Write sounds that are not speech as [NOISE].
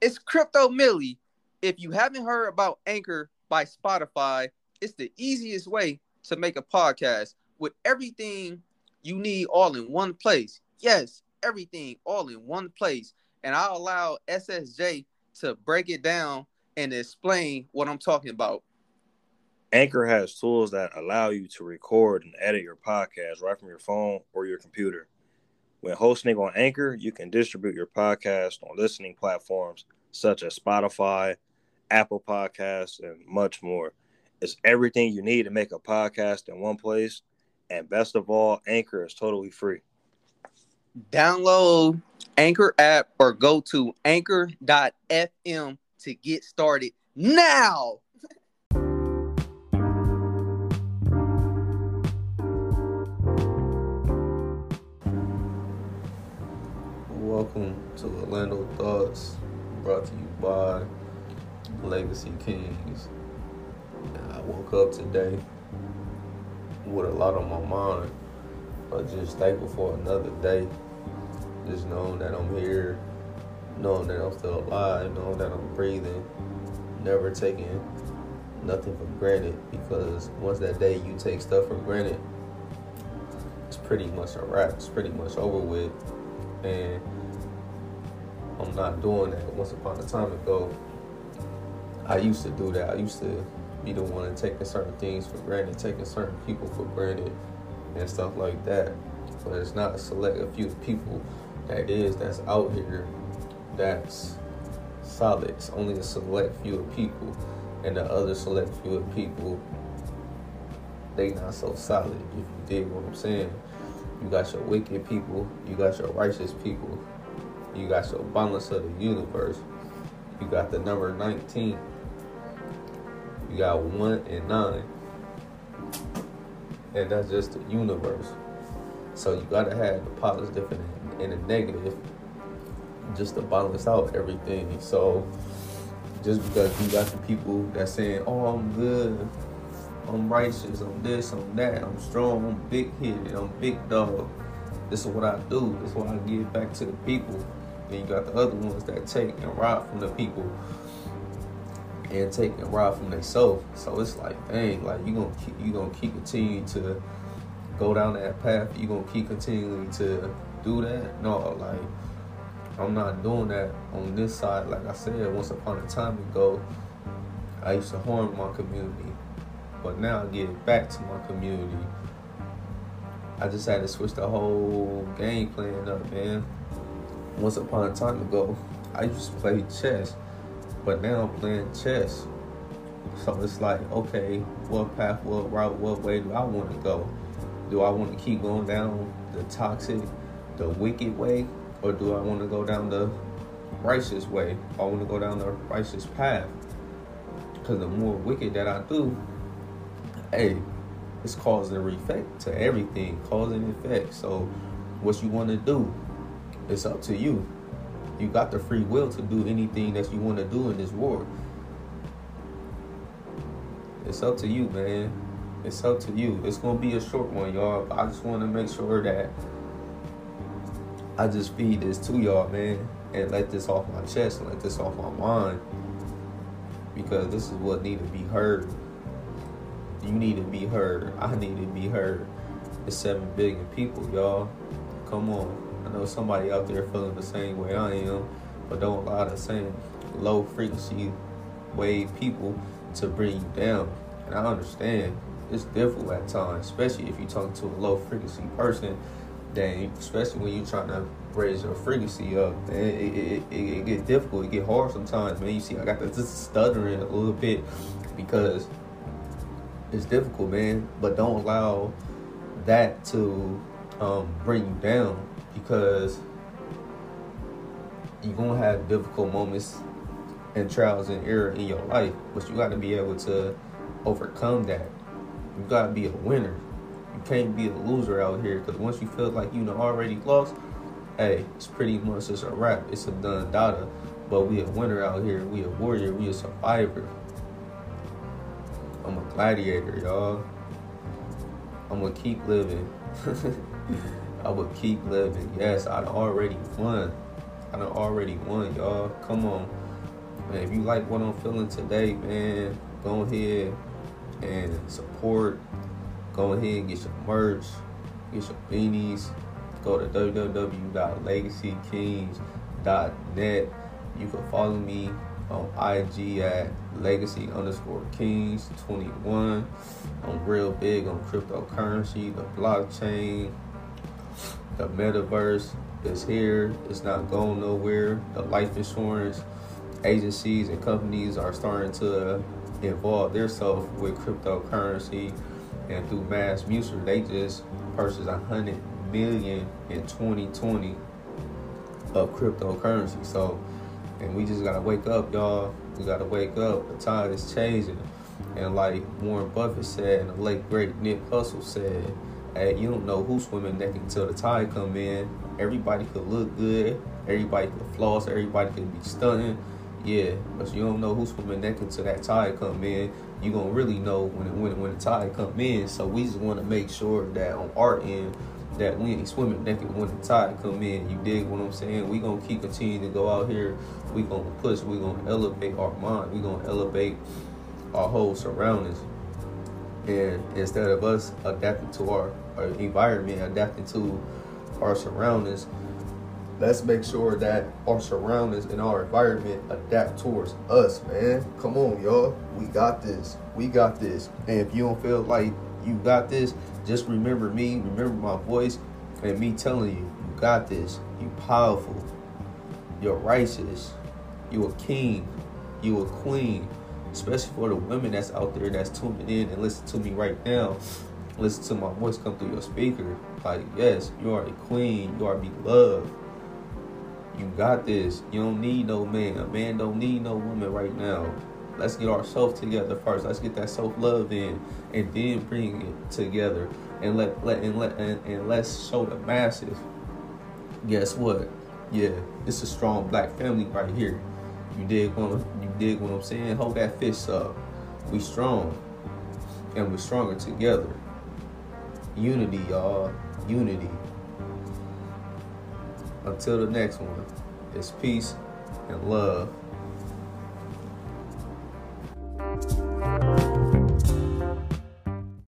It's Crypto Millie. If you haven't heard about Anchor by Spotify, it's the easiest way to make a podcast with everything you need all in one place. Yes, everything all in one place. And I'll allow SSJ to break it down and explain what I'm talking about. Anchor has tools that allow you to record and edit your podcast right from your phone or your computer. When hosting on Anchor, you can distribute your podcast on listening platforms such as Spotify, Apple Podcasts, and much more. It's everything you need to make a podcast in one place. And best of all, Anchor is totally free. Download Anchor app or go to anchor.fm to get started now. Welcome to Orlando Thoughts, brought to you by Legacy Kings. I woke up today with a lot on my mind, but just thankful for another day. Just knowing that I'm here, knowing that I'm still alive, knowing that I'm breathing, never taking nothing for granted because once that day you take stuff for granted, it's pretty much a wrap. It's pretty much over with. And I'm not doing that. Once upon a time ago, I used to do that. I used to be the one taking certain things for granted, taking certain people for granted, and stuff like that. But it's not a select a few people that is that's out here that's solid. It's only a select few of people, and the other select few of people they not so solid. If you dig what I'm saying, you got your wicked people, you got your righteous people, you got your balance of the universe. You got the number 19. You got 1 and 9. And that's just the universe. So you gotta have the positive and, and the negative just to balance out everything. So just because you got the people that saying, Oh, I'm good, I'm righteous, I'm this, I'm that, I'm strong, I'm big headed, I'm big dog. This is what I do. This is what I give back to the people. Then you got the other ones that take and rob from the people and take and rob from themselves. So it's like, dang, like you gonna keep you gonna keep continuing to go down that path. You gonna keep continuing to do that? No, like I'm not doing that on this side. Like I said, once upon a time ago, I used to harm my community, but now I get back to my community. I just had to switch the whole game plan up, man once upon a time ago, I used to play chess, but now I'm playing chess. So it's like, okay, what path, what route, what way do I want to go? Do I want to keep going down the toxic, the wicked way, or do I want to go down the righteous way? I want to go down the righteous path. Because the more wicked that I do, hey, it's causing effect to everything, causing effect. So, what you want to do? It's up to you. You got the free will to do anything that you want to do in this world. It's up to you, man. It's up to you. It's gonna be a short one, y'all. I just want to make sure that I just feed this to y'all, man, and let this off my chest and let this off my mind because this is what need to be heard. You need to be heard. I need to be heard. It's seven billion people, y'all. Come on. I know somebody out there feeling the same way I am, but don't allow the same low frequency wave people to bring you down. And I understand it's difficult at times, especially if you're talking to a low frequency person. Then, especially when you're trying to raise your frequency up, it, it, it, it get difficult. It get hard sometimes, man. You see, I got this stuttering a little bit because it's difficult, man. But don't allow that to um, bring you down because you're gonna have difficult moments and trials and error in your life, but you got to be able to overcome that. You got to be a winner. You can't be a loser out here because once you feel like you know already lost, hey, it's pretty much just a wrap. It's a done data. But we a winner out here. We a warrior. We a survivor. I'm a gladiator, y'all. I'm gonna keep living. [LAUGHS] I would keep living. Yes, I'd already won. I done already won, y'all. Come on. Man, if you like what I'm feeling today, man, go ahead and support. Go ahead and get your merch, get your beanies. Go to www.legacykings.net. You can follow me on IG at legacy underscore kings 21. I'm real big on cryptocurrency, the blockchain, the metaverse is here. It's not going nowhere. The life insurance agencies and companies are starting to involve themselves with cryptocurrency. And through mass mutual they just purchased a hundred million in 2020 of cryptocurrency. So and we just gotta wake up y'all. We gotta wake up. The tide is changing. And like warren buffett said and the late great Nip Hussle said hey you don't know who's swimming naked until the tide come in everybody could look good everybody could floss everybody could be stunning yeah, but you don't know who's swimming naked until that tide come in. You gonna really know when it, when when the tide come in. So we just want to make sure that on our end that we ain't swimming naked when the tide come in. You dig what I'm saying? We gonna keep continuing to go out here. We gonna push. We gonna elevate our mind. We gonna elevate our whole surroundings. And instead of us adapting to our, our environment, adapting to our surroundings, let's make sure that our surroundings and our environment adapt towards us, man. Come on, y'all. We got this. We got this. And if you don't feel like you got this, just remember me, remember my voice, and me telling you, you got this. You powerful. You're righteous. You a king. You a queen. Especially for the women that's out there that's tuning in and listen to me right now. Listen to my voice come through your speaker. Like, yes, you are a queen. You are beloved you got this. You don't need no man. A man don't need no woman right now. Let's get ourselves together first. Let's get that self love in, and then bring it together, and let let and let and, and let's show the masses. Guess what? Yeah, it's a strong black family right here. You dig what you dig what I'm saying? Hold that fist up. We strong, and we're stronger together. Unity, y'all. Unity. Until the next one, it's peace and love.